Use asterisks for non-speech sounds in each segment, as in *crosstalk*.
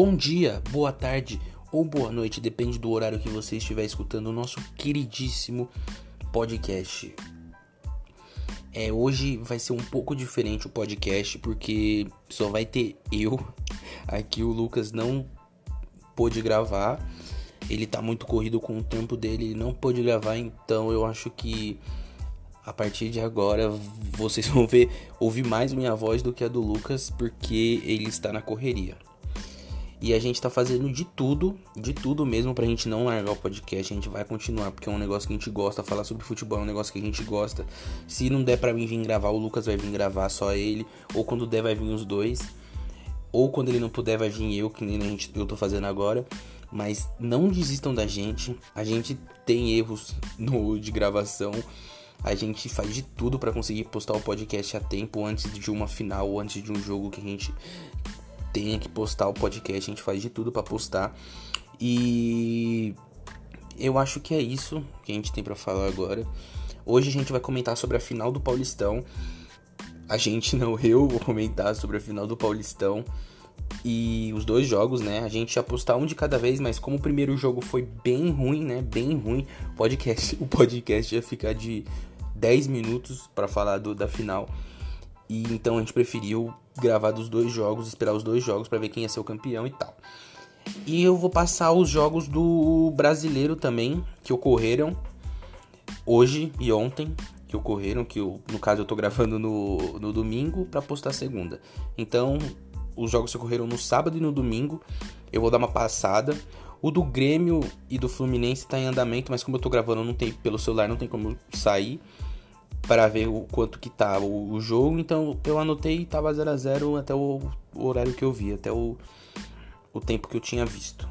Bom dia, boa tarde ou boa noite, depende do horário que você estiver escutando o nosso queridíssimo podcast. É, hoje vai ser um pouco diferente o podcast porque só vai ter eu. Aqui o Lucas não pôde gravar. Ele tá muito corrido com o tempo dele, ele não pôde gravar, então eu acho que a partir de agora vocês *laughs* vão ver ouvir mais minha voz do que a do Lucas porque ele está na correria. E a gente tá fazendo de tudo, de tudo mesmo pra gente não largar o podcast. A gente vai continuar, porque é um negócio que a gente gosta. Falar sobre futebol é um negócio que a gente gosta. Se não der pra mim vir gravar, o Lucas vai vir gravar, só ele. Ou quando der, vai vir os dois. Ou quando ele não puder, vai vir eu, que nem a gente, eu tô fazendo agora. Mas não desistam da gente. A gente tem erros no de gravação. A gente faz de tudo para conseguir postar o podcast a tempo antes de uma final antes de um jogo que a gente tenha que postar o podcast, a gente faz de tudo para postar. E eu acho que é isso que a gente tem para falar agora. Hoje a gente vai comentar sobre a final do Paulistão. A gente não, *laughs* eu vou comentar sobre a final do Paulistão e os dois jogos, né? A gente ia postar um de cada vez, mas como o primeiro jogo foi bem ruim, né? Bem ruim, podcast, *laughs* o podcast ia ficar de 10 minutos para falar do, da final. E então a gente preferiu gravar dos dois jogos, esperar os dois jogos para ver quem ia ser o campeão e tal. E eu vou passar os jogos do brasileiro também, que ocorreram hoje e ontem, que ocorreram, que eu, no caso eu tô gravando no, no domingo para postar segunda. Então, os jogos que ocorreram no sábado e no domingo, eu vou dar uma passada. O do Grêmio e do Fluminense tá em andamento, mas como eu tô gravando não tem pelo celular, não tem como sair para ver o quanto que tá o, o jogo. Então eu anotei tava 0 a 0 até o, o, horário que eu vi, até o, o tempo que eu tinha visto.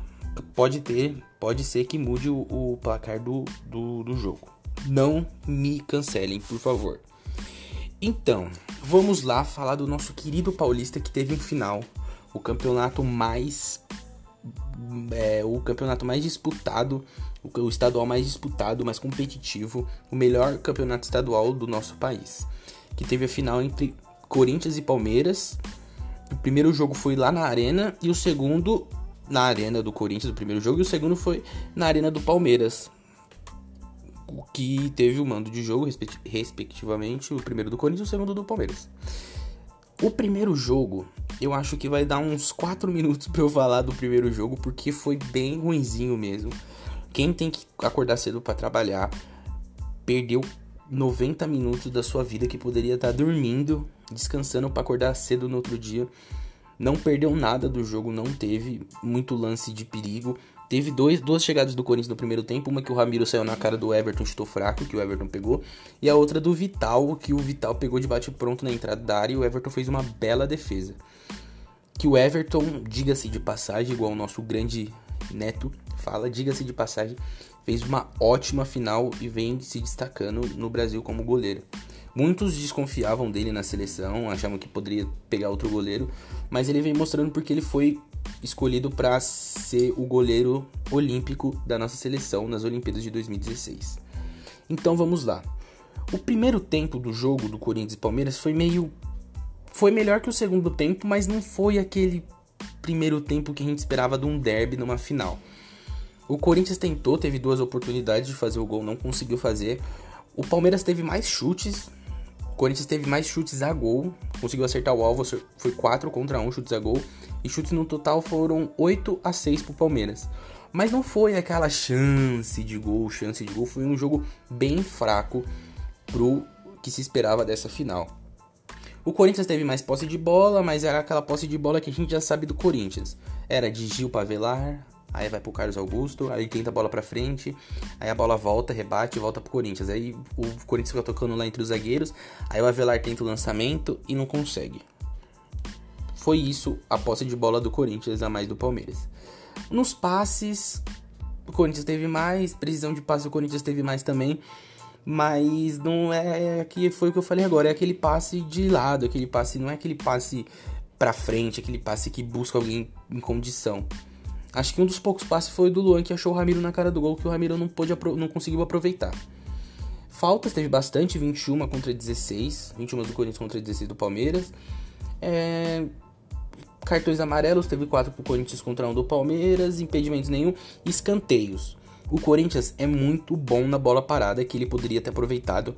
Pode ter, pode ser que mude o, o placar do, do, do jogo. Não me cancelem, por favor. Então, vamos lá falar do nosso querido Paulista que teve um final, o campeonato mais é, o campeonato mais disputado o estadual mais disputado, mais competitivo, o melhor campeonato estadual do nosso país, que teve a final entre Corinthians e Palmeiras. O primeiro jogo foi lá na Arena e o segundo na Arena do Corinthians, o primeiro jogo, e o segundo foi na Arena do Palmeiras. O que teve o mando de jogo, respectivamente, o primeiro do Corinthians e o segundo do Palmeiras. O primeiro jogo, eu acho que vai dar uns 4 minutos para eu falar do primeiro jogo, porque foi bem ruinzinho mesmo. Quem tem que acordar cedo para trabalhar perdeu 90 minutos da sua vida que poderia estar tá dormindo, descansando para acordar cedo no outro dia. Não perdeu nada do jogo, não teve muito lance de perigo. Teve dois, duas chegadas do Corinthians no primeiro tempo, uma que o Ramiro saiu na cara do Everton, chutou fraco, que o Everton pegou, e a outra do Vital, que o Vital pegou de bate pronto na entrada da área e o Everton fez uma bela defesa. Que o Everton, diga-se de passagem, igual o nosso grande Neto fala, diga-se de passagem, fez uma ótima final e vem se destacando no Brasil como goleiro. Muitos desconfiavam dele na seleção, achavam que poderia pegar outro goleiro, mas ele vem mostrando porque ele foi escolhido para ser o goleiro olímpico da nossa seleção nas Olimpíadas de 2016. Então vamos lá. O primeiro tempo do jogo do Corinthians e Palmeiras foi meio foi melhor que o segundo tempo, mas não foi aquele primeiro tempo que a gente esperava de um derby numa final. O Corinthians tentou, teve duas oportunidades de fazer o gol, não conseguiu fazer. O Palmeiras teve mais chutes, o Corinthians teve mais chutes a gol, conseguiu acertar o alvo, foi 4 contra 1 chutes a gol, e chutes no total foram 8 a 6 pro Palmeiras. Mas não foi aquela chance de gol, chance de gol, foi um jogo bem fraco pro que se esperava dessa final. O Corinthians teve mais posse de bola, mas era aquela posse de bola que a gente já sabe do Corinthians. Era de Gil para Velar, aí vai pro Carlos Augusto, aí tenta a bola para frente, aí a bola volta, rebate e volta pro Corinthians. Aí o Corinthians fica tocando lá entre os zagueiros, aí o Avelar tenta o lançamento e não consegue. Foi isso a posse de bola do Corinthians a mais do Palmeiras. Nos passes, o Corinthians teve mais, precisão de passe o Corinthians teve mais também, mas não é que foi o que eu falei agora, é aquele passe de lado, aquele passe não é aquele passe para frente, aquele passe que busca alguém em condição. Acho que um dos poucos passes foi do Luan que achou o Ramiro na cara do gol que o Ramiro não pôde não conseguiu aproveitar. Faltas teve bastante, 21 contra 16, 21 do Corinthians contra 16 do Palmeiras. É... cartões amarelos, teve quatro pro Corinthians contra um do Palmeiras, impedimentos nenhum, escanteios. O Corinthians é muito bom na bola parada, que ele poderia ter aproveitado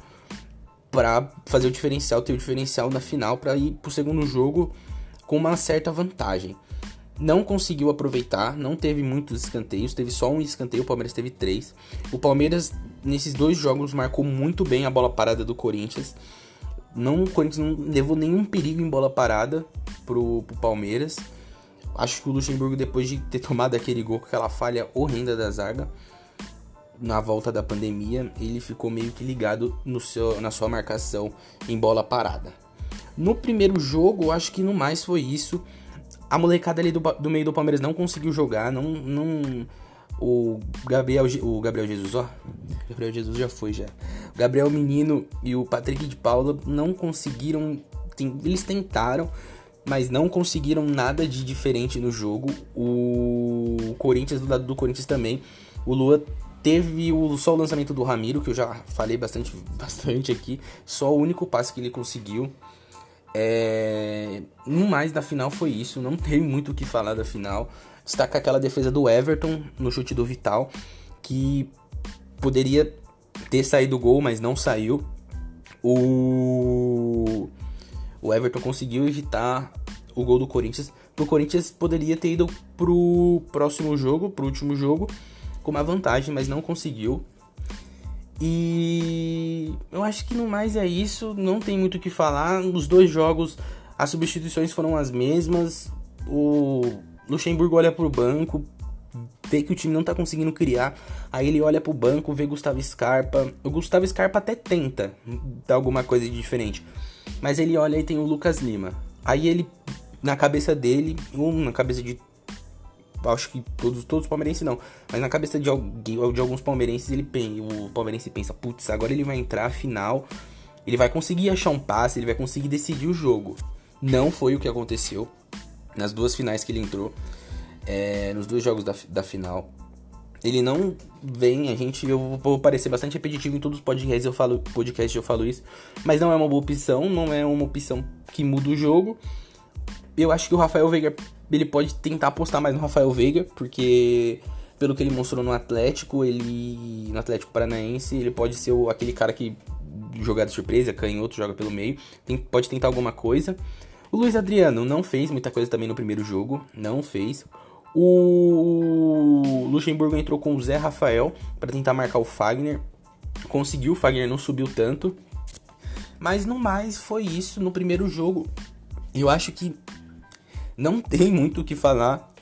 para fazer o diferencial, ter o diferencial na final para ir pro segundo jogo com uma certa vantagem. Não conseguiu aproveitar, não teve muitos escanteios, teve só um escanteio, o Palmeiras teve três. O Palmeiras, nesses dois jogos, marcou muito bem a bola parada do Corinthians. Não, o Corinthians não levou nenhum perigo em bola parada pro, pro Palmeiras. Acho que o Luxemburgo, depois de ter *laughs* tomado aquele gol com aquela falha horrenda da zaga, na volta da pandemia, ele ficou meio que ligado no seu, na sua marcação em bola parada. No primeiro jogo, acho que no mais foi isso. A molecada ali do, do meio do Palmeiras não conseguiu jogar, não, não o Gabriel, o Gabriel Jesus, ó, Gabriel Jesus já foi já. O Gabriel Menino e o Patrick de Paula não conseguiram, eles tentaram, mas não conseguiram nada de diferente no jogo. O Corinthians do lado do Corinthians também, o Lua teve o, só o lançamento do Ramiro, que eu já falei bastante, *laughs* bastante aqui, só o único passe que ele conseguiu. É... No mais da final foi isso, não tem muito o que falar da final. Destaca aquela defesa do Everton no chute do Vital, que poderia ter saído o gol, mas não saiu. O, o Everton conseguiu evitar o gol do Corinthians. O Corinthians poderia ter ido pro próximo jogo, pro último jogo, com uma vantagem, mas não conseguiu. E eu acho que no mais é isso, não tem muito o que falar. Nos dois jogos as substituições foram as mesmas. O Luxemburgo olha pro banco, vê que o time não tá conseguindo criar. Aí ele olha pro banco, vê Gustavo Scarpa. O Gustavo Scarpa até tenta dar alguma coisa de diferente. Mas ele olha e tem o Lucas Lima. Aí ele, na cabeça dele, ou na cabeça de. Acho que todos, todos os palmeirenses não. Mas na cabeça de, de alguns palmeirenses, ele o palmeirense pensa: putz, agora ele vai entrar final. Ele vai conseguir achar um passe, ele vai conseguir decidir o jogo. Não foi o que aconteceu nas duas finais que ele entrou, é, nos dois jogos da, da final. Ele não vem, a gente, eu vou parecer bastante repetitivo em todos os podcasts, eu falo, podcast eu falo isso, mas não é uma boa opção, não é uma opção que muda o jogo. Eu acho que o Rafael Veiga, ele pode tentar apostar mais no Rafael Veiga, porque pelo que ele mostrou no Atlético, ele no Atlético Paranaense, ele pode ser o, aquele cara que jogar de surpresa, canhoto, joga pelo meio, tem, pode tentar alguma coisa. O Luiz Adriano não fez muita coisa também no primeiro jogo, não fez. O Luxemburgo entrou com o Zé Rafael para tentar marcar o Fagner. Conseguiu, o Fagner não subiu tanto. Mas no mais foi isso no primeiro jogo. Eu acho que não tem muito o que falar.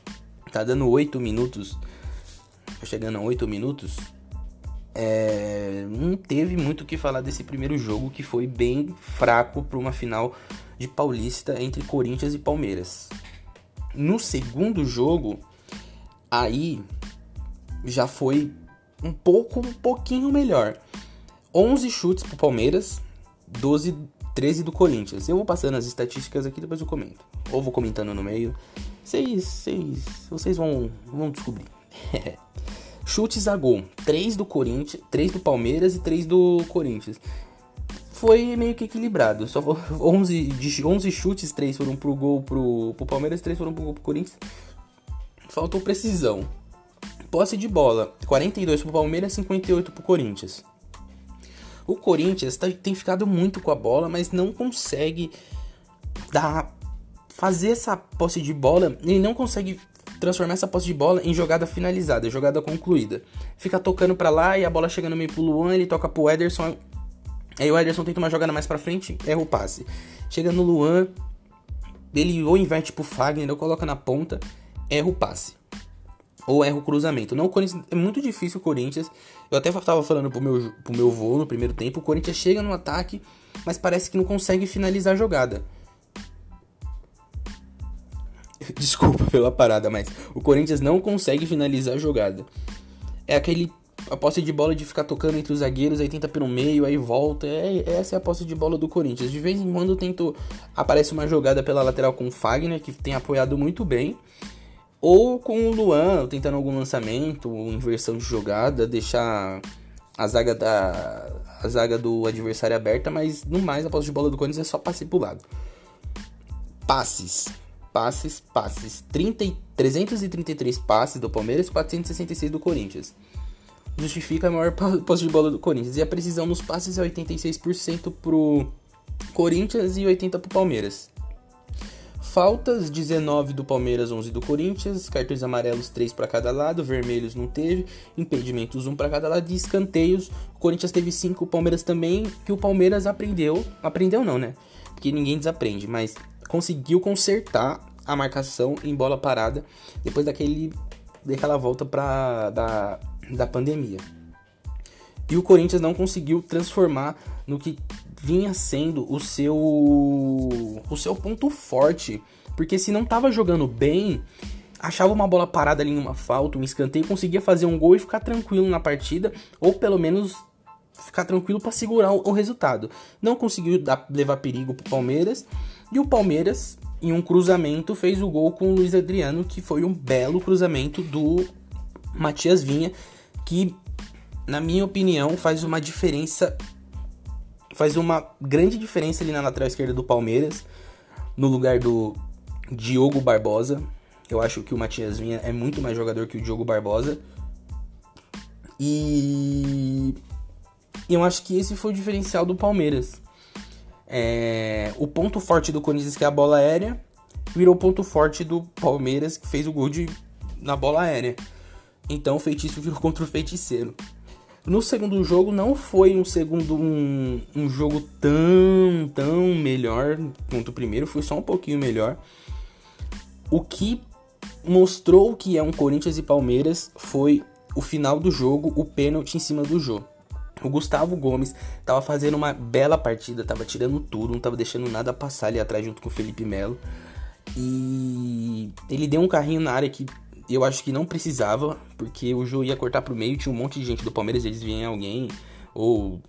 Tá dando 8 minutos. Tá chegando a 8 minutos. É, não teve muito o que falar desse primeiro jogo que foi bem fraco para uma final de Paulista entre Corinthians e Palmeiras. No segundo jogo, aí já foi um pouco, um pouquinho melhor. 11 chutes pro Palmeiras, 12, 13 do Corinthians. Eu vou passando as estatísticas aqui, depois eu comento. Ou vou comentando no meio. Vocês, vocês, vocês vão, vão descobrir. *laughs* Chutes a gol. 3 do Corinthians, 3 do Palmeiras e 3 do Corinthians foi meio que equilibrado. Só 11, *laughs* de 11 chutes, 3 foram pro gol pro, pro Palmeiras, 3 foram pro gol pro Corinthians. Faltou precisão. Posse de bola, 42 pro Palmeiras, 58 pro Corinthians. O Corinthians tá, tem ficado muito com a bola, mas não consegue dar fazer essa posse de bola, ele não consegue transformar essa posse de bola em jogada finalizada, jogada concluída. Fica tocando para lá e a bola chega no meio pro Luan, ele toca pro Ederson, Aí o Ederson tenta uma jogada mais pra frente, erra o passe. Chega no Luan, ele ou inverte pro Fagner ou coloca na ponta, erra o passe. Ou erra o cruzamento. Não, o Corinthians é muito difícil o Corinthians. Eu até tava falando pro meu, pro meu voo no primeiro tempo. O Corinthians chega no ataque, mas parece que não consegue finalizar a jogada. *laughs* Desculpa pela parada, mas o Corinthians não consegue finalizar a jogada. É aquele a posse de bola de ficar tocando entre os zagueiros, aí tenta pelo meio, aí volta. É, essa é a posse de bola do Corinthians. De vez em quando tento, aparece uma jogada pela lateral com o Fagner, que tem apoiado muito bem. Ou com o Luan, tentando algum lançamento, inversão de jogada, deixar a zaga, da, a zaga do adversário aberta, mas no mais a posse de bola do Corinthians é só passe pro lado. Passes. passes, passes 30, 333 passes do Palmeiras e 466 do Corinthians. Justifica a maior posse de bola do Corinthians. E a precisão nos passes é 86% pro Corinthians e 80% pro Palmeiras. Faltas, 19 do Palmeiras, 11 do Corinthians, cartões amarelos 3 para cada lado, vermelhos não teve, impedimentos 1 para cada lado e escanteios. O Corinthians teve 5, o Palmeiras também, que o Palmeiras aprendeu, aprendeu não, né? Porque ninguém desaprende, mas conseguiu consertar a marcação em bola parada depois daquele daquela volta para da, da pandemia. E o Corinthians não conseguiu transformar no que vinha sendo o seu o seu ponto forte, porque se não estava jogando bem, achava uma bola parada ali em uma falta, um escanteio, conseguia fazer um gol e ficar tranquilo na partida, ou pelo menos ficar tranquilo para segurar o, resultado. Não conseguiu dar, levar perigo pro Palmeiras, e o Palmeiras em um cruzamento fez o gol com o Luiz Adriano, que foi um belo cruzamento do Matias Vinha, que na minha opinião faz uma diferença faz uma grande diferença ali na lateral esquerda do Palmeiras, no lugar do Diogo Barbosa. Eu acho que o Matias Vinha é muito mais jogador que o Diogo Barbosa. E eu acho que esse foi o diferencial do Palmeiras. É... O ponto forte do Corinthians, que é a bola aérea, virou o ponto forte do Palmeiras, que fez o gol de... na bola aérea. Então o feitiço virou *laughs* contra o feiticeiro. No segundo jogo não foi um segundo um, um jogo tão tão melhor quanto o primeiro, foi só um pouquinho melhor. O que mostrou que é um Corinthians e Palmeiras foi o final do jogo, o pênalti em cima do jogo. O Gustavo Gomes estava fazendo uma bela partida, estava tirando tudo, não estava deixando nada passar ali atrás junto com o Felipe Melo. E ele deu um carrinho na área que eu acho que não precisava, porque o jogo ia cortar pro meio, tinha um monte de gente do Palmeiras, eles vinham alguém, ou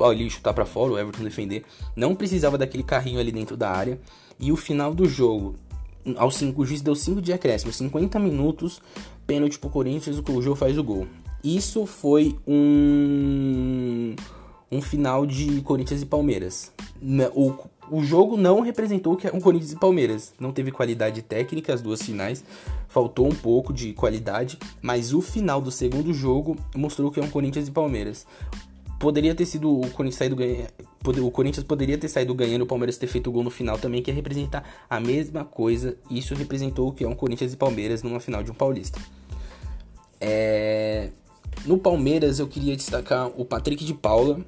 ali chutar para fora, o Everton defender. Não precisava daquele carrinho ali dentro da área. E o final do jogo, aos 5, o juiz deu 5 de acréscimo, 50 minutos, pênalti pro Corinthians, o jogo faz o gol. Isso foi um um final de Corinthians e Palmeiras. O, o jogo não representou que é um Corinthians e Palmeiras. Não teve qualidade técnica as duas finais, faltou um pouco de qualidade, mas o final do segundo jogo mostrou que é um Corinthians e Palmeiras. Poderia ter sido o Corinthians saído ganhando. O Corinthians poderia ter saído ganhando, o Palmeiras ter feito o gol no final também, que ia representar a mesma coisa. Isso representou o que é um Corinthians e Palmeiras numa final de um Paulista. É... No Palmeiras eu queria destacar o Patrick de Paula,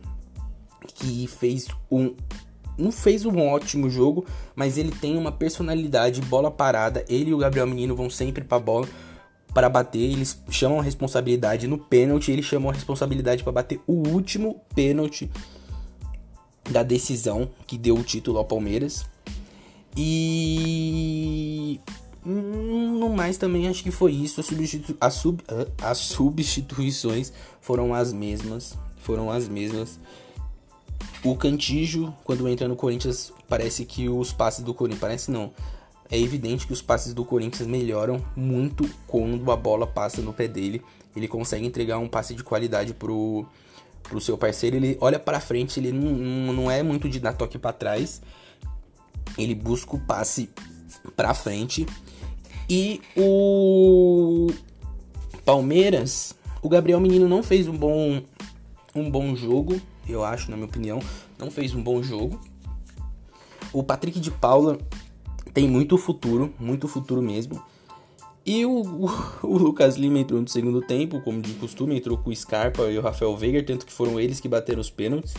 que fez um não fez um ótimo jogo, mas ele tem uma personalidade, bola parada. Ele e o Gabriel Menino vão sempre para bola para bater. Eles chamam a responsabilidade no pênalti, eles chamam a responsabilidade para bater o último pênalti da decisão que deu o título ao Palmeiras. E no mais também acho que foi isso. As, substitu as, sub as substituições foram as mesmas, foram as mesmas. O Cantijo, quando entra no Corinthians, parece que os passes do Corinthians. Parece não. É evidente que os passes do Corinthians melhoram muito quando a bola passa no pé dele. Ele consegue entregar um passe de qualidade pro, pro seu parceiro. Ele olha para frente, ele não, não é muito de dar toque para trás. Ele busca o passe para frente. E o Palmeiras, o Gabriel Menino não fez um bom um bom jogo eu acho, na minha opinião. Não fez um bom jogo. O Patrick de Paula tem muito futuro, muito futuro mesmo. E o, o, o, Lucas Lima entrou no segundo tempo, como de costume, entrou com o Scarpa e o Rafael Veiga, tanto que foram eles que bateram os pênaltis.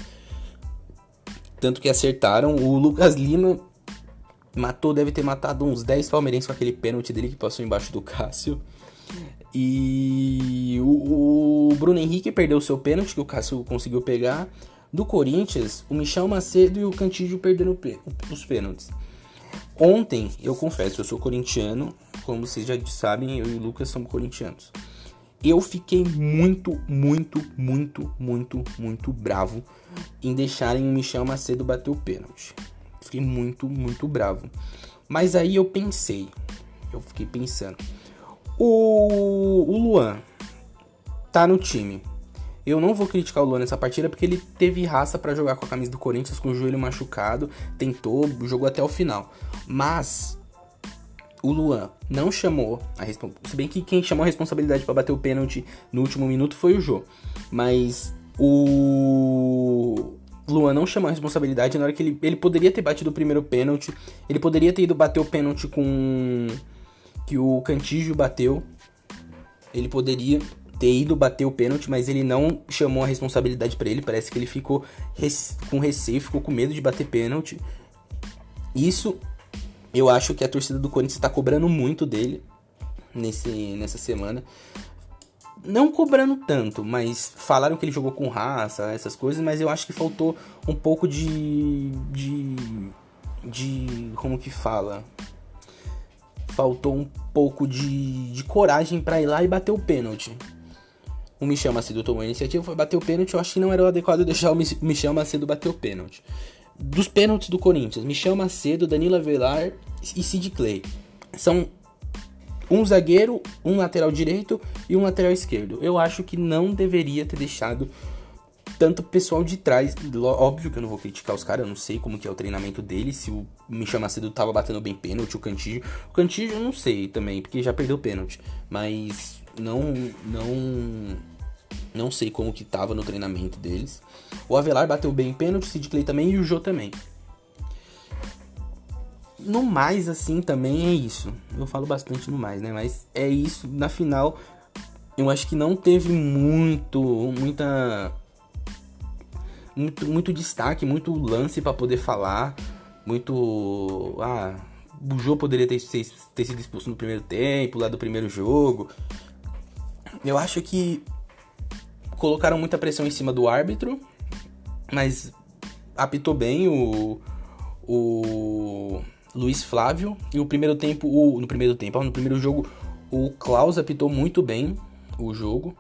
Tanto que acertaram. O Lucas Lima matou, deve ter matado uns 10 palmeirenses com aquele pênalti dele que passou embaixo do Cássio. E o, o Bruno Henrique perdeu seu pênalti, que o Cássio conseguiu pegar. Do Corinthians, o Michel Macedo e o Cantígio perderam os pênaltis. Ontem, eu confesso, eu sou corintiano, como vocês já sabem, eu e o Lucas somos corintianos. Eu fiquei muito, muito, muito, muito, muito bravo em deixarem o Michel Macedo bater o pênalti. Fiquei muito, muito bravo. Mas aí eu pensei, eu fiquei pensando, o, o Luan tá no time. Eu não vou criticar o Luan nessa partida porque ele teve raça para jogar com a camisa do Corinthians com o joelho machucado, tentou, jogou até o final. Mas o Luan não chamou a responsabilidade. Se bem que quem chamou a responsabilidade para bater o pênalti no último minuto foi o Jô. Mas o Luan não chamou a responsabilidade na hora que ele, ele poderia ter batido o primeiro pênalti. Ele poderia ter ido bater o pênalti com. Que o Cantígio bateu. Ele poderia ter ido bater o pênalti, mas ele não chamou a responsabilidade para ele. Parece que ele ficou com receio, ficou com medo de bater pênalti. Isso eu acho que a torcida do Corinthians está cobrando muito dele nesse, nessa semana. Não cobrando tanto, mas falaram que ele jogou com raça, essas coisas, mas eu acho que faltou um pouco de. de. de. como que fala? Faltou um pouco de, de coragem para ir lá e bater o pênalti. O Michel Macedo tomou a iniciativa, foi bater o pênalti. Eu acho que não era o adequado *laughs* deixar o Michel Macedo bater o pênalti dos pênaltis do Corinthians, Michel Macedo, Danilo Avelar e Sid Clay. São um zagueiro, um lateral direito e um lateral esquerdo. Eu acho que não deveria ter deixado tanto pessoal de trás. Óbvio que eu não vou criticar os caras, eu não sei como que é o treinamento deles, se o Michel Macedo tava batendo bem pênalti, o Cantígio. O Cantígio eu não sei também, porque já perdeu pênalti. Mas não, não não sei como que tava no treinamento deles. O Avelar bateu bem em pênalti, o Sid Clay também e o Jô também. No mais, assim, também é isso. Eu falo bastante no mais, né? Mas é isso. Na final, eu acho que não teve muito, muita... Muito, muito destaque, muito lance para poder falar. Muito... Ah, o Jô poderia ter, ter, ter sido expulso no primeiro tempo, lá do primeiro jogo. Eu acho que colocaram muita pressão em cima do árbitro, mas apitou bem o, o Luiz Flávio. E o primeiro tempo, o, no primeiro tempo, no primeiro jogo, o Klaus apitou muito bem o jogo.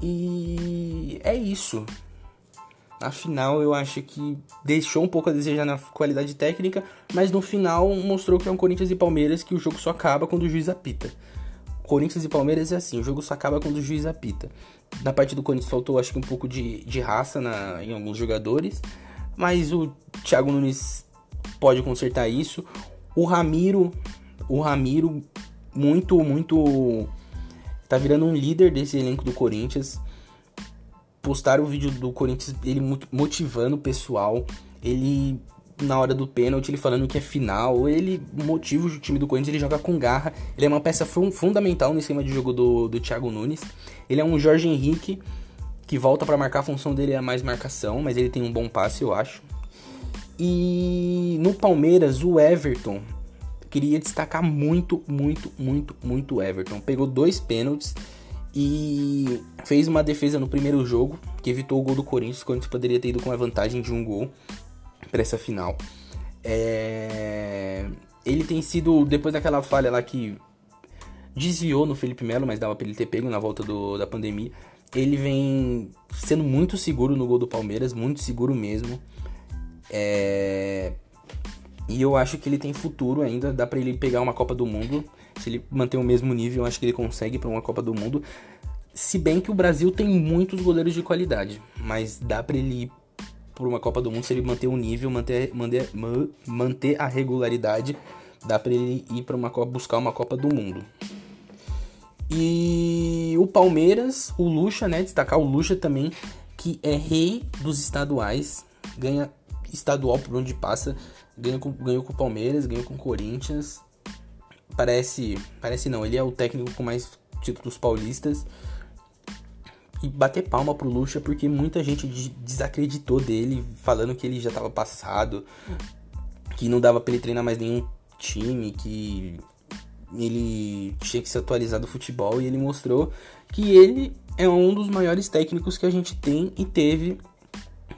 E é isso. Afinal, eu acho que deixou um pouco a desejar na qualidade técnica, mas no final mostrou que é um Corinthians e Palmeiras que o jogo só acaba quando o juiz apita. Corinthians e Palmeiras é assim, o jogo só acaba quando o juiz apita. Na parte do Corinthians faltou, acho que um pouco de, de raça na, em alguns jogadores, mas o Thiago Nunes pode consertar isso. O Ramiro, o Ramiro muito, muito tá virando um líder desse elenco do Corinthians. Postaram o vídeo do Corinthians ele motivando o pessoal, ele na hora do pênalti, ele falando que é final. Ele motiva o time do Corinthians, ele joga com garra. Ele é uma peça fundamental no esquema de jogo do, do Thiago Nunes. Ele é um Jorge Henrique que volta para marcar, a função dele é mais marcação, mas ele tem um bom passe, eu acho. E no Palmeiras, o Everton queria destacar muito, muito, muito, muito o Everton. Pegou dois pênaltis e fez uma defesa no primeiro jogo que evitou o gol do Corinthians. O Corinthians poderia ter ido com a vantagem de um gol para essa final. É... Ele tem sido, depois daquela falha lá que desviou no Felipe Melo, mas dava para ele ter pego na volta do, da pandemia. Ele vem sendo muito seguro no gol do Palmeiras, muito seguro mesmo. É... E eu acho que ele tem futuro ainda, dá para ele pegar uma Copa do Mundo. Se ele manter o mesmo nível, eu acho que ele consegue para uma Copa do Mundo. Se bem que o Brasil tem muitos goleiros de qualidade, mas dá para ele ir por uma Copa do Mundo, se ele manter o nível, manter, manter, manter a regularidade, dá para ele ir para uma Copa, buscar uma Copa do Mundo. E o Palmeiras, o Lucha, né? Destacar o Lucha também, que é rei dos estaduais, ganha estadual por onde passa, com, ganhou com o Palmeiras, ganhou com o Corinthians. Parece, parece não, ele é o técnico com mais títulos paulistas e bater palma pro Lucha porque muita gente desacreditou dele, falando que ele já tava passado, que não dava pra ele treinar mais nenhum time, que ele tinha que se atualizar do futebol e ele mostrou que ele é um dos maiores técnicos que a gente tem e teve,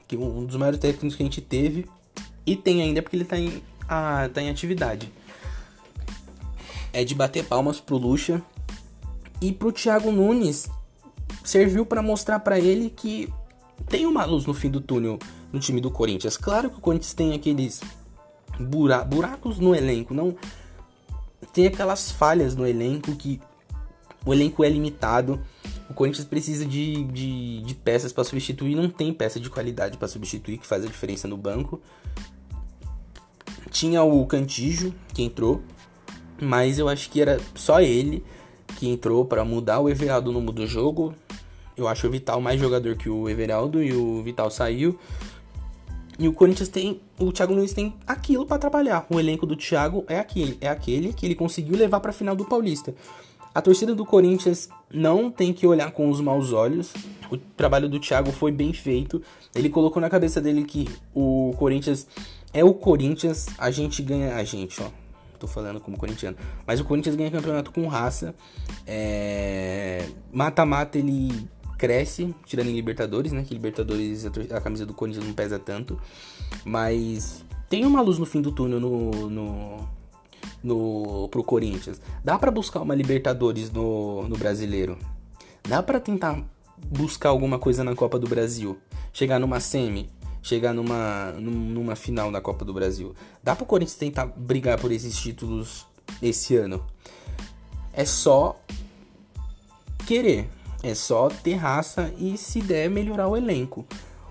que um dos maiores técnicos que a gente teve e tem ainda porque ele tá em, ah, tá em atividade. É de bater palmas pro Lucha e pro Thiago Nunes, serviu para mostrar para ele que tem uma luz no fim do túnel no time do Corinthians. Claro que o Corinthians tem aqueles bura buracos no elenco, não tem aquelas falhas no elenco que o elenco é limitado. O Corinthians precisa de, de, de peças para substituir, não tem peça de qualidade para substituir que faz a diferença no banco. Tinha o Cantijo que entrou, Mas eu acho que era só ele que entrou para mudar o Everaldo no mundo do jogo. Eu acho o Vital mais jogador que o Everaldo e o Vital saiu. E o Corinthians tem. O Thiago Nunes tem aquilo para trabalhar. O elenco do Thiago é aquele, é aquele que ele conseguiu levar para a final do Paulista. A torcida do Corinthians não tem que olhar com os maus olhos. O trabalho do Thiago foi bem feito. Ele colocou na cabeça dele que o Corinthians é o Corinthians, a gente ganha. A gente, ó. Tô falando como corintiano. Mas o Corinthians ganha campeonato com raça. É, mata-mata, é... ele cresce, tirando em Libertadores, né? Que Libertadores a camisa do Corinthians não pesa tanto. Mas tem uma luz no fim do túnel no, no, no pro Corinthians. Dá para buscar uma Libertadores no, no Brasileiro. Dá para tentar buscar alguma coisa na Copa do Brasil. Chegar numa semi, chegar numa, numa final da Copa do Brasil. Dá pro Corinthians tentar brigar por esses títulos esse ano. É só querer. É só ter raça e, se der, melhorar o elenco.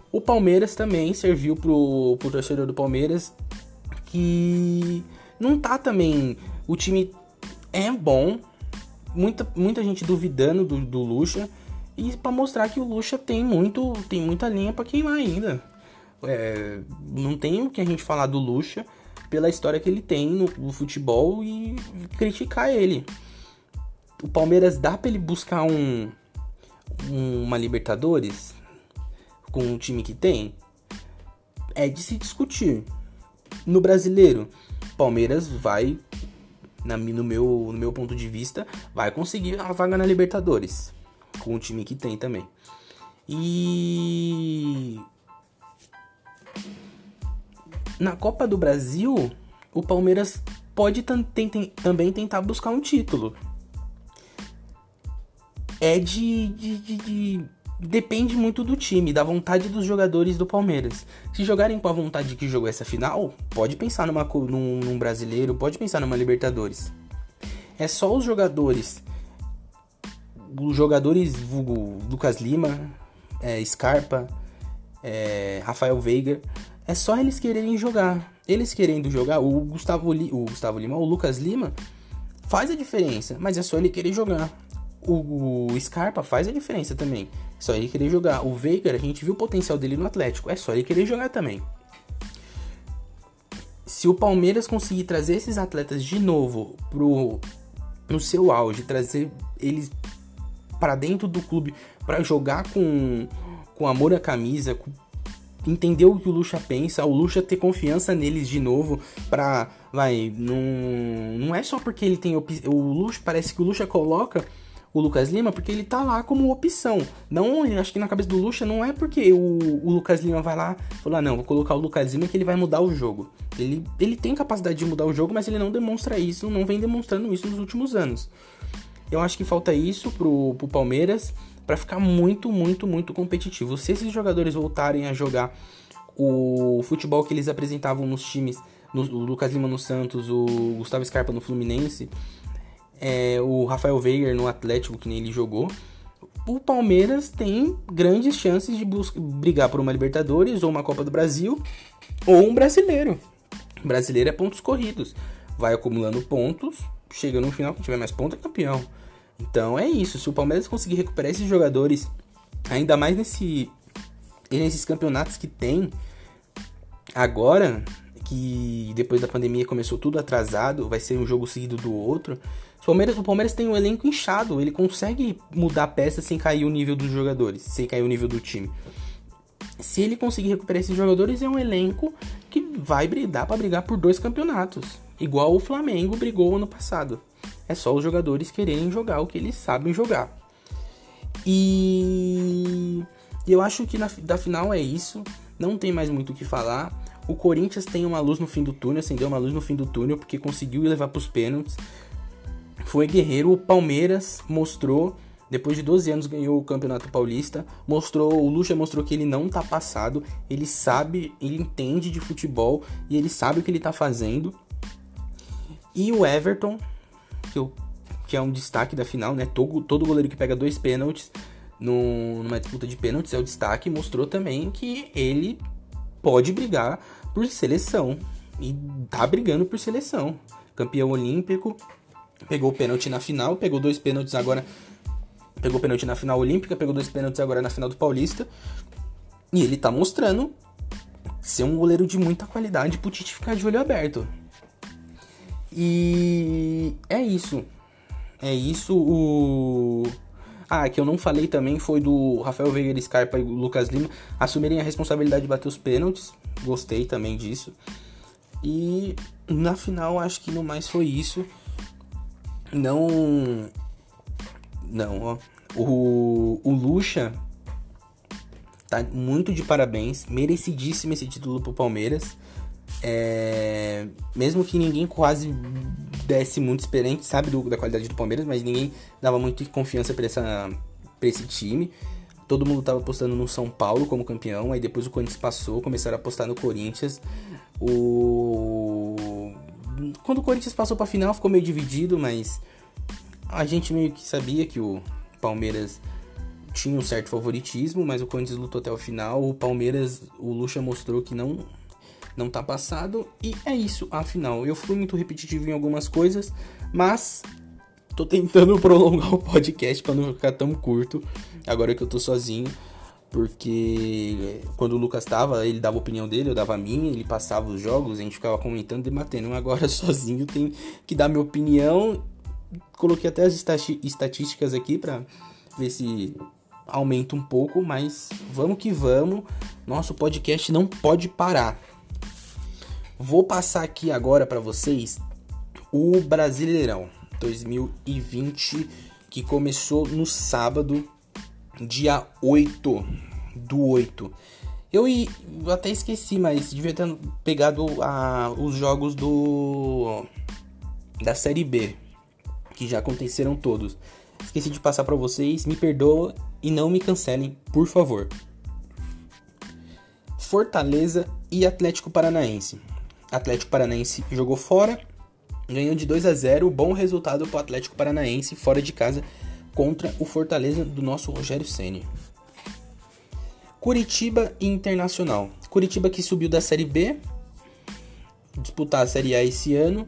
O Palmeiras também serviu pro, pro torcedor do Palmeiras que não tá também. O time é bom, muita, muita gente duvidando do, do Lucha e para mostrar que o Lucha tem muito tem muita linha para queimar ainda. É, não tem o que a gente falar do Lucha pela história que ele tem no, no futebol e criticar ele. O Palmeiras dá para ele buscar um uma Libertadores com o time que tem? É de se discutir. No brasileiro, Palmeiras vai, na, no, meu, no meu ponto de vista, vai conseguir a vaga na Libertadores. Com o time que tem também. E. Na Copa do Brasil, o Palmeiras pode também tentar buscar um título é de, de, de, de, Depende muito do time, da vontade dos jogadores do Palmeiras. Se jogarem com a vontade que jogou essa final, pode pensar numa, num, num brasileiro, pode pensar numa Libertadores. É só os jogadores. Os jogadores vulgo Lucas Lima, é, Scarpa, é, Rafael Veiga. É só eles quererem jogar. Eles querendo jogar, o Gustavo, Li, o Gustavo Lima, o Lucas Lima, faz a diferença, mas é só ele querer jogar o, o Scarpa faz a diferença também. É só ele querer jogar. O Veiga, a gente viu o potencial dele no Atlético. É só ele querer jogar também. Se o Palmeiras conseguir trazer esses atletas de novo pro, no seu auge, trazer eles para dentro do clube para jogar com, com amor à camisa, com, entender o que o Lucha pensa, o Lucha ter confiança neles de novo para vai, não, não é só porque ele tem o Lucha, parece que o Lucha coloca o Lucas Lima porque ele tá lá como opção. Não, acho que na cabeça do Lucha não é porque o, o Lucas Lima vai lá e fala, ah, não, vou colocar o Lucas Lima que ele vai mudar o jogo. Ele, ele tem capacidade de mudar o jogo, mas ele não demonstra isso, não vem demonstrando isso nos últimos anos. Eu acho que falta isso pro, pro Palmeiras para ficar muito, muito, muito competitivo. Se esses jogadores voltarem a jogar o futebol que eles apresentavam nos times, no, o Lucas Lima no Santos, o Gustavo Scarpa no Fluminense, é, o Rafael Veiga no Atlético, que nem ele jogou, o Palmeiras tem grandes chances de brigar por uma Libertadores ou uma Copa do Brasil ou um brasileiro. O brasileiro é pontos corridos. Vai acumulando pontos, chega no final, quem tiver mais pontos é campeão. Então é isso. Se o Palmeiras conseguir recuperar esses jogadores, ainda mais nesse, nesses campeonatos que tem agora, que depois da pandemia começou tudo atrasado, vai ser um jogo seguido do outro. O Palmeiras, o Palmeiras tem um elenco inchado, ele consegue mudar peças sem cair o nível dos jogadores, sem cair o nível do time. Se ele conseguir recuperar esses jogadores, é um elenco que vai brigar para brigar por dois campeonatos, igual o Flamengo brigou ano passado. É só os jogadores quererem jogar o que eles sabem jogar. E eu acho que na da final é isso. Não tem mais muito o que falar. O Corinthians tem uma luz no fim do túnel, acendeu uma luz no fim do túnel porque conseguiu levar para os pênaltis foi guerreiro. O Palmeiras mostrou, depois de 12 anos ganhou o Campeonato Paulista, mostrou, o Lucha mostrou que ele não tá passado, ele sabe, ele entende de futebol e ele sabe o que ele tá fazendo. E o Everton, que, que é um destaque da final, né? Todo, todo goleiro que pega dois pênaltis no, numa disputa de pênaltis é o destaque, mostrou também que ele pode brigar por seleção. E tá brigando por seleção campeão olímpico, pegou o pênalti na final, pegou dois pênaltis agora. Pegou pênalti na final olímpica, pegou dois pênaltis agora na final do Paulista. E ele tá mostrando ser um goleiro de muita qualidade pro Tite ficar de olho aberto. E é isso. É isso o. Ah, que eu não falei também foi do Rafael Veiga Scarpa e Lucas Lima assumirem a responsabilidade de bater os pênaltis. Gostei também disso. E na final acho que no mais foi isso. Não. Não, ó. O, o Lucha tá muito de parabéns. Merecidíssimo esse título pro Palmeiras. É, mesmo que ninguém quase desse muito experiente, sabe do, da qualidade do Palmeiras, mas ninguém dava muito confiança para esse time. Todo mundo tava apostando no São Paulo como campeão, aí depois o Corinthians passou, começaram a apostar no Corinthians. O quando o Corinthians passou para final ficou meio dividido, mas a gente meio que sabia que o Palmeiras tinha um certo favoritismo, mas o Corinthians lutou até o final. O Palmeiras, o Lucha mostrou que não não tá passado e é isso, afinal. Eu fui muito repetitivo em algumas coisas, mas tô tentando *laughs* prolongar o podcast para não ficar tão curto agora que eu tô sozinho. Porque quando o Lucas tava, ele dava a opinião dele, eu dava a minha, ele passava os jogos, a gente ficava comentando, debatendo. Agora *laughs* sozinho tem que dar minha opinião. Coloquei até as estatísticas aqui para ver se aumenta um pouco, mas vamos que vamos. Nosso podcast não pode parar. Vou passar aqui agora para vocês o Brasileirão 2020 que começou no sábado, dia 8 do 8. Eu, eu até esqueci, mas devia ter pegado a, os jogos do da Série B, que já aconteceram todos. Esqueci de passar para vocês, me perdoa e não me cancelem, por favor. Fortaleza e Atlético Paranaense. Atlético Paranaense jogou fora, ganhou de 2 a 0, bom resultado para o Atlético Paranaense fora de casa contra o Fortaleza do nosso Rogério Ceni. Curitiba e Internacional. Curitiba que subiu da Série B, disputar a Série A esse ano,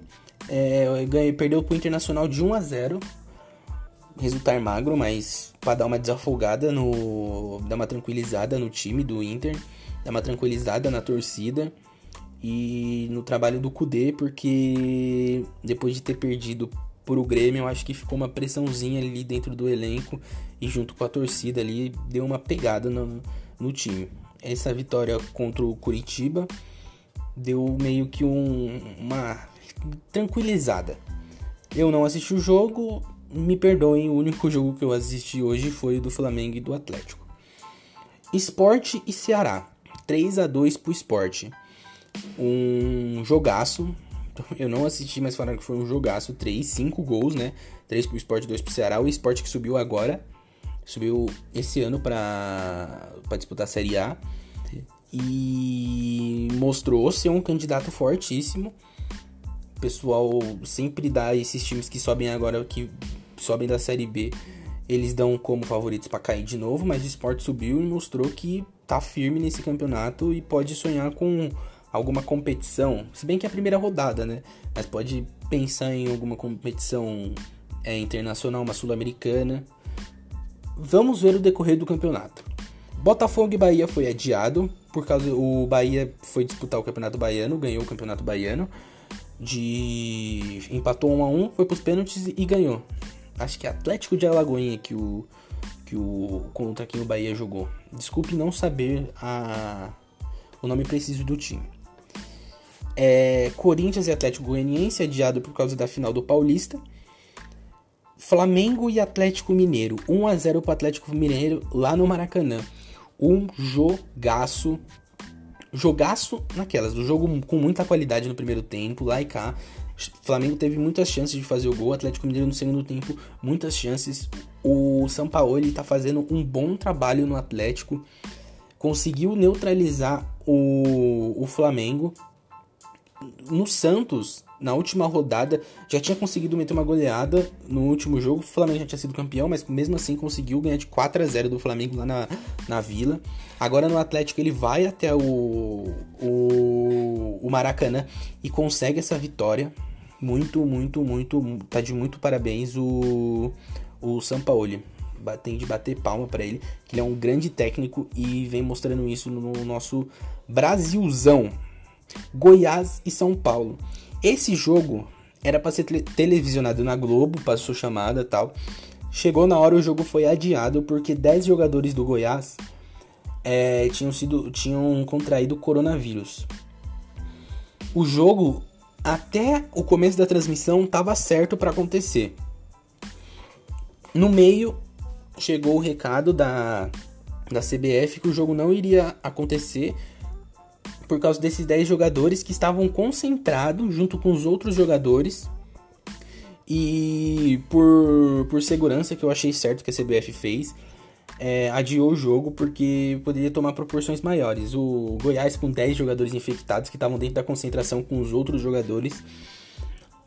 é, ganhou, perdeu para o Internacional de 1 a 0. Resultar magro, mas para dar uma desafogada no, dar uma tranquilizada no time do Inter, dar uma tranquilizada na torcida e no trabalho do Kudê, porque depois de ter perdido por o Grêmio, eu acho que ficou uma pressãozinha ali dentro do elenco e junto com a torcida ali deu uma pegada no, no time. Essa vitória contra o Curitiba deu meio que um, uma tranquilizada. Eu não assisti o jogo, me perdoem, o único *laughs* jogo que eu assisti hoje foi o do Flamengo e do Atlético. Esporte e Ceará. 3 a 2 pro esporte um jogaço. Eu não assisti, mas falaram que foi um jogaço. 3, 5 gols, né? 3 pro Sport, 2 pro Ceará. O Sport que subiu agora. Subiu esse ano para disputar a Série A. E mostrou ser um candidato fortíssimo. O pessoal sempre dá esses times que sobem agora, que sobem da Série B. Eles dão como favoritos para cair de novo, mas o Sport subiu e mostrou que tá firme nesse campeonato e pode sonhar com alguma competição, se bem que é a primeira rodada, né? Mas pode pensar em alguma competição é, internacional, uma sul-americana. Vamos ver o decorrer do campeonato. Botafogo e Bahia foi adiado por causa o Bahia foi disputar o Campeonato Baiano, ganhou o Campeonato Baiano, de empatou 1 a 1, foi para os pênaltis e ganhou. Acho que é Atlético de Alagoinha que o que o contra quem o Bahia jogou. Desculpe não saber a o nome preciso do time. É, Corinthians e Atlético Goianiense adiado por causa da final do Paulista. Flamengo e Atlético Mineiro. 1 a 0 para Atlético Mineiro lá no Maracanã. Um jogaço. Jogaço naquelas. Do jogo com muita qualidade no primeiro tempo, lá e cá. Flamengo teve muitas chances de fazer o gol, Atlético Mineiro no segundo tempo, muitas chances. O São Paulo está fazendo um bom trabalho no Atlético, conseguiu neutralizar o, o Flamengo no Santos, na última rodada, já tinha conseguido meter uma goleada no último jogo. O Flamengo já tinha sido campeão, mas mesmo assim conseguiu ganhar de 4 a 0 do Flamengo lá na, na Vila. Agora no Atlético ele vai até o, o, o Maracanã e consegue essa vitória. muito, muito, muito, tá de muito parabéns o o Sampaoli. Tem de bater palma para ele, que ele é um grande técnico e vem mostrando isso no nosso Brasilzão. Goiás e São Paulo. Esse jogo era para ser televisionado na Globo, passou chamada tal. Chegou na hora o jogo foi adiado porque 10 jogadores do Goiás é, tinham sido tinham contraído coronavírus. O jogo até o começo da transmissão estava certo para acontecer. No meio chegou o recado da da CBF que o jogo não iria acontecer por causa desses 10 jogadores que estavam concentrados junto com os outros jogadores. E por, por segurança, que eu achei certo que a CBF fez, é, adiou o jogo porque poderia tomar proporções maiores. O Goiás, com 10 jogadores infectados que estavam dentro da concentração com os outros jogadores,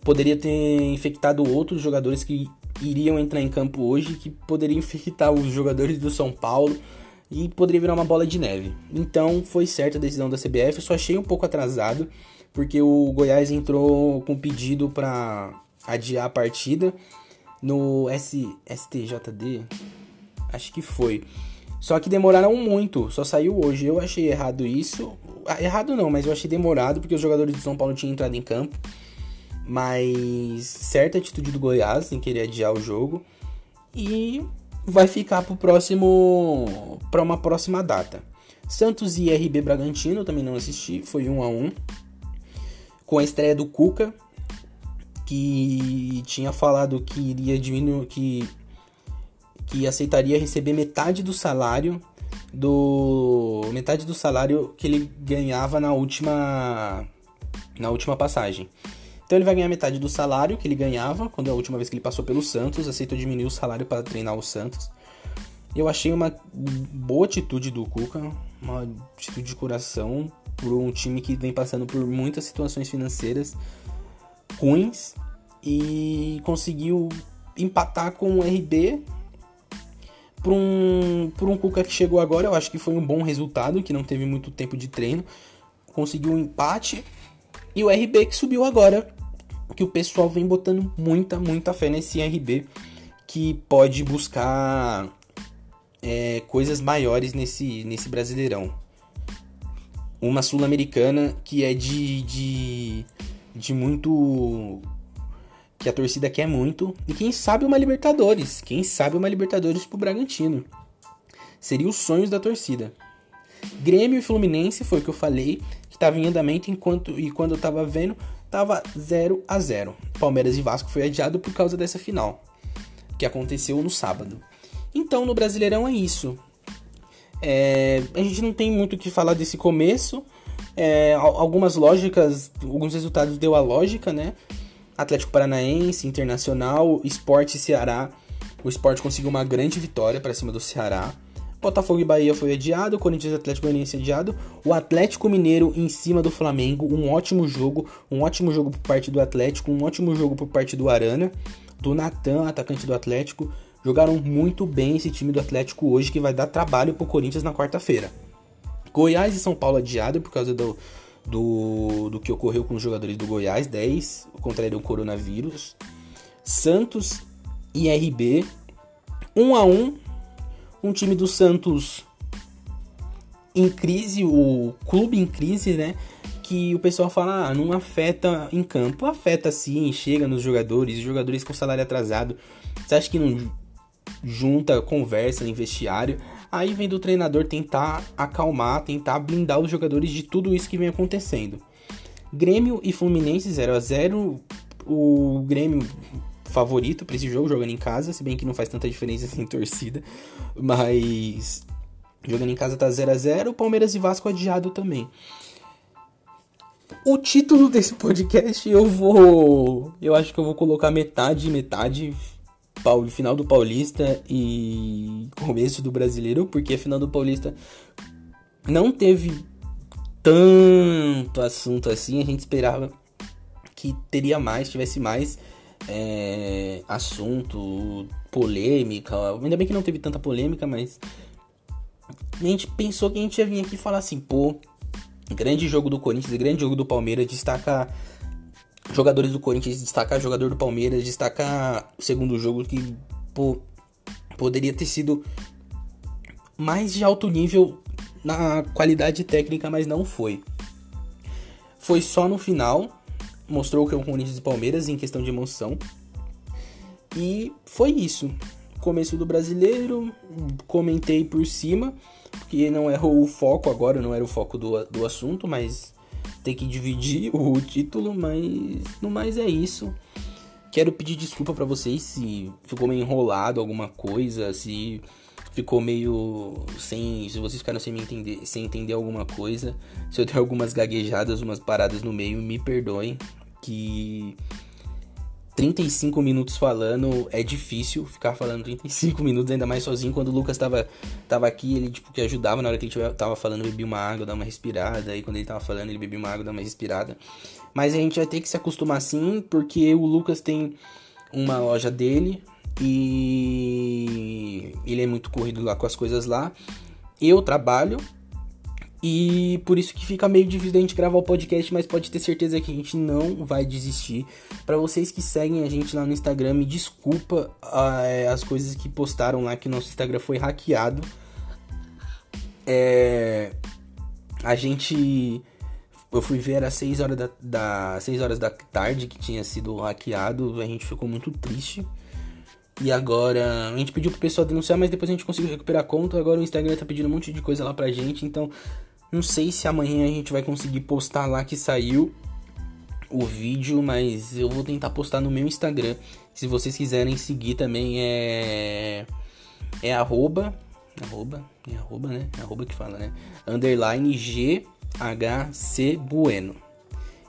poderia ter infectado outros jogadores que iriam entrar em campo hoje, que poderiam *laughs* infectar os jogadores do São Paulo e poderia virar uma bola de neve. Então foi certa a decisão da CBF, eu só achei um pouco atrasado, porque o Goiás entrou com pedido para adiar a partida no S, STJD, acho que foi. Só que demoraram muito, só saiu hoje. Eu achei errado isso. Ah, errado não, mas eu achei demorado porque os jogadores de São Paulo tinham entrado em campo. Mas certa atitude do Goiás em querer adiar o jogo. E vai ficar pro próximo para uma próxima data. Santos e RB Bragantino também não assisti, foi 1 a 1 com a estreia do Cuca, que tinha falado que iria diminuir que que aceitaria receber metade do salário do metade do salário que ele ganhava na última na última passagem. Então ele vai ganhar metade do salário que ele ganhava quando a última vez que ele passou pelo Santos, aceitou diminuir o salário para treinar o Santos. Eu achei uma boa atitude do Cuca, uma atitude de coração por um time que vem passando por muitas situações financeiras ruins e conseguiu empatar com o RB por um, por um Cuca que chegou agora. Eu acho que foi um bom resultado, que não teve muito tempo de treino. Conseguiu um empate. E o RB que subiu agora que o pessoal vem botando muita, muita fé nesse RB que pode buscar é, coisas maiores nesse, nesse Brasileirão. Uma Sul-Americana que é de, de, de muito. que a torcida quer muito. E quem sabe uma Libertadores. Quem sabe uma Libertadores pro Bragantino. Seria os sonhos da torcida. Grêmio e Fluminense foi o que eu falei, que estava em andamento enquanto e quando eu tava vendo, tava 0 a 0. Palmeiras e Vasco foi adiado por causa dessa final, que aconteceu no sábado. Então no Brasileirão é isso. É, a gente não tem muito o que falar desse começo. É, algumas lógicas, alguns resultados deu a lógica, né? Atlético Paranaense, Internacional, Esporte Ceará. O Esporte conseguiu uma grande vitória para cima do Ceará. Botafogo e Bahia foi adiado, Corinthians e Atlético Goianiense adiado, o Atlético Mineiro em cima do Flamengo, um ótimo jogo, um ótimo jogo por parte do Atlético, um ótimo jogo por parte do Arana, do Natan, atacante do Atlético. Jogaram muito bem esse time do Atlético hoje, que vai dar trabalho pro Corinthians na quarta-feira. Goiás e São Paulo adiado por causa do, do, do que ocorreu com os jogadores do Goiás, 10 contraíram o coronavírus. Santos e RB, 1 a 1 um time do Santos em crise, o clube em crise, né? Que o pessoal fala, ah, não afeta em campo. Afeta sim, chega nos jogadores, jogadores com salário atrasado. Você acha que não junta, conversa no vestiário? Aí vem do treinador tentar acalmar, tentar blindar os jogadores de tudo isso que vem acontecendo. Grêmio e Fluminense 0 a 0 O Grêmio favorito para esse jogo, jogando em casa, se bem que não faz tanta diferença *laughs* sem torcida, mas jogando em casa tá 0 a 0 Palmeiras e Vasco adiado também. O título *laughs* desse podcast eu vou. Eu acho que eu vou colocar metade, metade. Final do Paulista e começo do Brasileiro, porque a final do Paulista não teve tanto assunto assim. A gente esperava que teria mais, tivesse mais é, assunto, polêmica. Ainda bem que não teve tanta polêmica, mas a gente pensou que a gente ia vir aqui falar assim, pô, grande jogo do Corinthians, grande jogo do Palmeiras, destaca jogadores do Corinthians, destacar jogador do Palmeiras, destacar o segundo jogo que pô, poderia ter sido mais de alto nível na qualidade técnica, mas não foi. Foi só no final, mostrou que é o Corinthians e Palmeiras em questão de emoção. E foi isso. Começo do brasileiro, comentei por cima, porque não era o foco agora, não era o foco do, do assunto, mas tem que dividir *laughs* o título, mas no mais é isso. Quero pedir desculpa para vocês se ficou meio enrolado alguma coisa, se ficou meio sem, se vocês ficaram sem me entender, sem entender alguma coisa, se eu tenho algumas gaguejadas, umas paradas no meio, me perdoem, que 35 minutos falando é difícil ficar falando 35 minutos, ainda mais sozinho. Quando o Lucas tava, tava aqui, ele tipo que ajudava na hora que ele tava falando, bebia uma água, dá uma respirada. E quando ele tava falando, ele bebia uma água, dá uma respirada. Mas a gente vai ter que se acostumar assim, porque o Lucas tem uma loja dele e ele é muito corrido lá com as coisas lá. Eu trabalho e por isso que fica meio difícil a gente gravar o podcast, mas pode ter certeza que a gente não vai desistir. Para vocês que seguem a gente lá no Instagram, me desculpa uh, as coisas que postaram lá que nosso Instagram foi hackeado. É, a gente eu fui ver às 6 horas da, da 6 horas da tarde que tinha sido hackeado, a gente ficou muito triste. E agora a gente pediu pro pessoal denunciar, mas depois a gente conseguiu recuperar a conta. Agora o Instagram tá pedindo um monte de coisa lá pra gente, então não sei se amanhã a gente vai conseguir postar lá que saiu o vídeo, mas eu vou tentar postar no meu Instagram. Se vocês quiserem seguir também é é arroba arroba é arroba né é arroba que fala né underline GHC Bueno.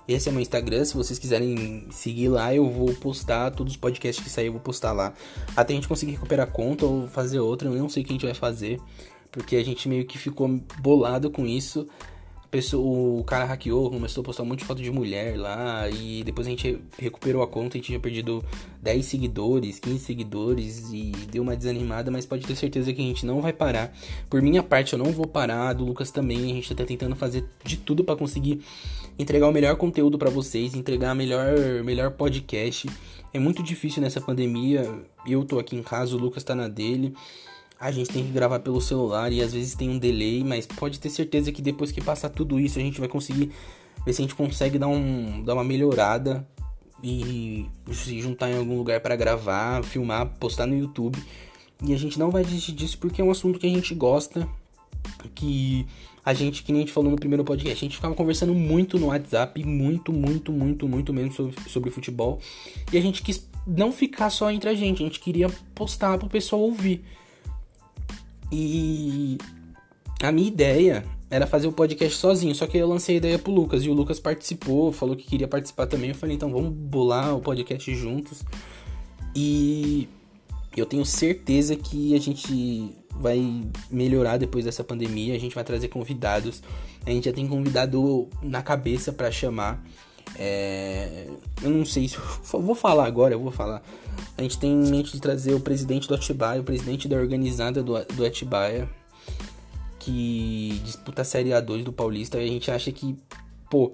Esse é meu Instagram, se vocês quiserem seguir lá, eu vou postar todos os podcasts que sair, eu vou postar lá. Até a gente conseguir recuperar a conta ou fazer outra, eu não sei o que a gente vai fazer porque a gente meio que ficou bolado com isso. Pessoa, o cara hackeou, começou a postar um monte de foto de mulher lá, e depois a gente recuperou a conta, a gente tinha perdido 10 seguidores, 15 seguidores, e deu uma desanimada, mas pode ter certeza que a gente não vai parar. Por minha parte, eu não vou parar, do Lucas também, a gente tá tentando fazer de tudo para conseguir entregar o melhor conteúdo para vocês, entregar o melhor, melhor podcast. É muito difícil nessa pandemia, eu tô aqui em casa, o Lucas tá na dele a gente tem que gravar pelo celular e às vezes tem um delay, mas pode ter certeza que depois que passar tudo isso a gente vai conseguir ver se a gente consegue dar, um, dar uma melhorada e se juntar em algum lugar para gravar, filmar, postar no YouTube. E a gente não vai desistir disso porque é um assunto que a gente gosta, que a gente, que nem a gente falou no primeiro podcast, a gente ficava conversando muito no WhatsApp, muito, muito, muito, muito mesmo sobre, sobre futebol. E a gente quis não ficar só entre a gente, a gente queria postar pro pessoal ouvir. E a minha ideia era fazer o podcast sozinho, só que eu lancei a ideia pro Lucas e o Lucas participou, falou que queria participar também. Eu falei, então vamos bolar o podcast juntos. E eu tenho certeza que a gente vai melhorar depois dessa pandemia. A gente vai trazer convidados. A gente já tem convidado na cabeça para chamar. É, eu não sei se *laughs* vou falar agora, eu vou falar. A gente tem em mente de trazer o presidente do Atibaia, o presidente da organizada do, do Atibaia, que disputa a Série A2 do Paulista. E a gente acha que, pô,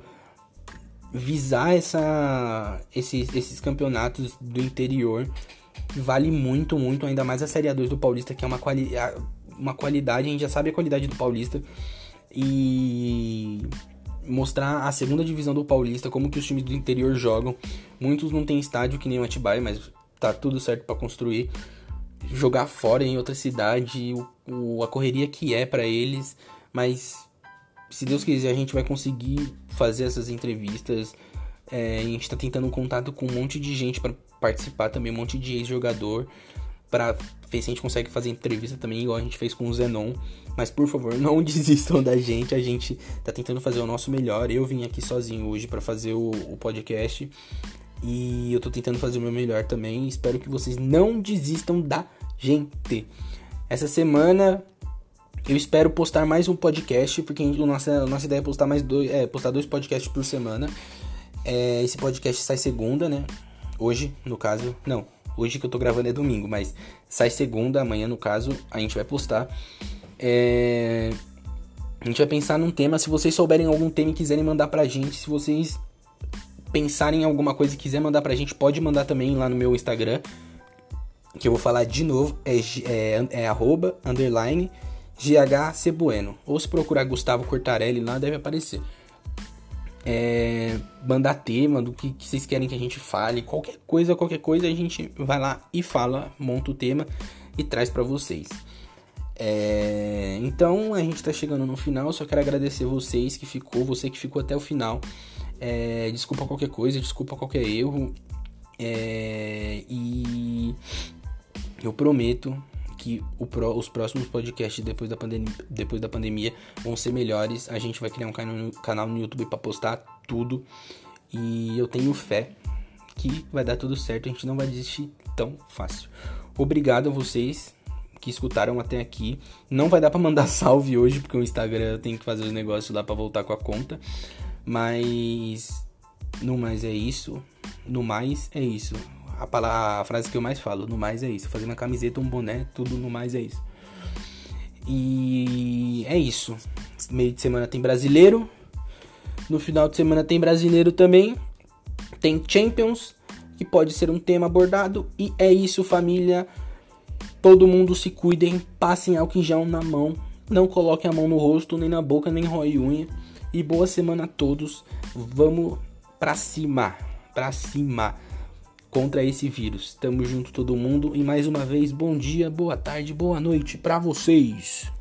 visar essa, esses, esses campeonatos do interior vale muito, muito, ainda mais a Série A2 do Paulista, que é uma, quali uma qualidade, a gente já sabe a qualidade do Paulista. E mostrar a segunda divisão do Paulista, como que os times do interior jogam. Muitos não têm estádio que nem o Atibaia, mas tá tudo certo para construir. Jogar fora em outra cidade, o, o a correria que é para eles, mas se Deus quiser a gente vai conseguir fazer essas entrevistas. É, a gente tá tentando um contato com um monte de gente para participar também, um monte de ex-jogador para ver se a gente consegue fazer entrevista também, igual a gente fez com o Zenon. Mas por favor, *laughs* não desistam da gente. A gente tá tentando fazer o nosso melhor. Eu vim aqui sozinho hoje para fazer o, o, podcast. E eu tô tentando fazer o meu melhor também. Espero que vocês não desistam da gente. Essa semana eu espero postar mais um podcast, porque a nossa, a nossa ideia é postar mais dois, é, postar dois podcasts por semana. É, esse podcast sai segunda, né? Hoje, no caso, não, Hoje que eu tô gravando é domingo, mas sai segunda, amanhã no caso, a gente vai postar. É... A gente vai pensar num tema. Se vocês souberem algum tema e quiserem mandar pra gente, se vocês pensar em alguma coisa e quiser mandar pra gente, pode mandar também lá no meu Instagram. Que eu vou falar de novo. É, é, é arroba, underline, GHCBueno. Ou se procurar Gustavo Cortarelli lá, deve aparecer. É, mandar tema do que, que, vocês querem que a gente fale. Qualquer coisa, qualquer coisa, a gente vai lá e fala, monta o tema e traz para vocês. É, então a gente tá chegando no final. Só quero agradecer vocês que ficou, você que ficou até o final. É, desculpa qualquer coisa, desculpa qualquer erro. É, e eu prometo que pro, os próximos podcasts depois da, pandemia, depois da pandemia vão ser melhores. A gente vai criar um canal, canal no YouTube para postar tudo. E eu tenho fé que vai dar tudo certo. A gente não vai desistir tão fácil. Obrigado a vocês que escutaram até aqui. Não vai dar para mandar *laughs* salve hoje porque o Instagram tem que fazer os negócios lá para voltar com a conta. Mas no mais é isso. No mais é isso. A, palavra, a frase que eu mais falo, no mais é isso. Fazer uma camiseta, um boné, tudo no mais é isso. E é isso. Meio de semana tem brasileiro. No final de semana tem brasileiro também. Tem Champions, que pode ser um tema abordado. E é isso, família. Todo mundo se cuidem, passem álcool em gel na mão. Não coloquem a mão no rosto, nem na boca, nem rói unha e boa semana a todos. Vamos pra cima, pra cima contra esse vírus. Tamo junto todo mundo e mais uma vez bom dia, boa tarde, boa noite para vocês.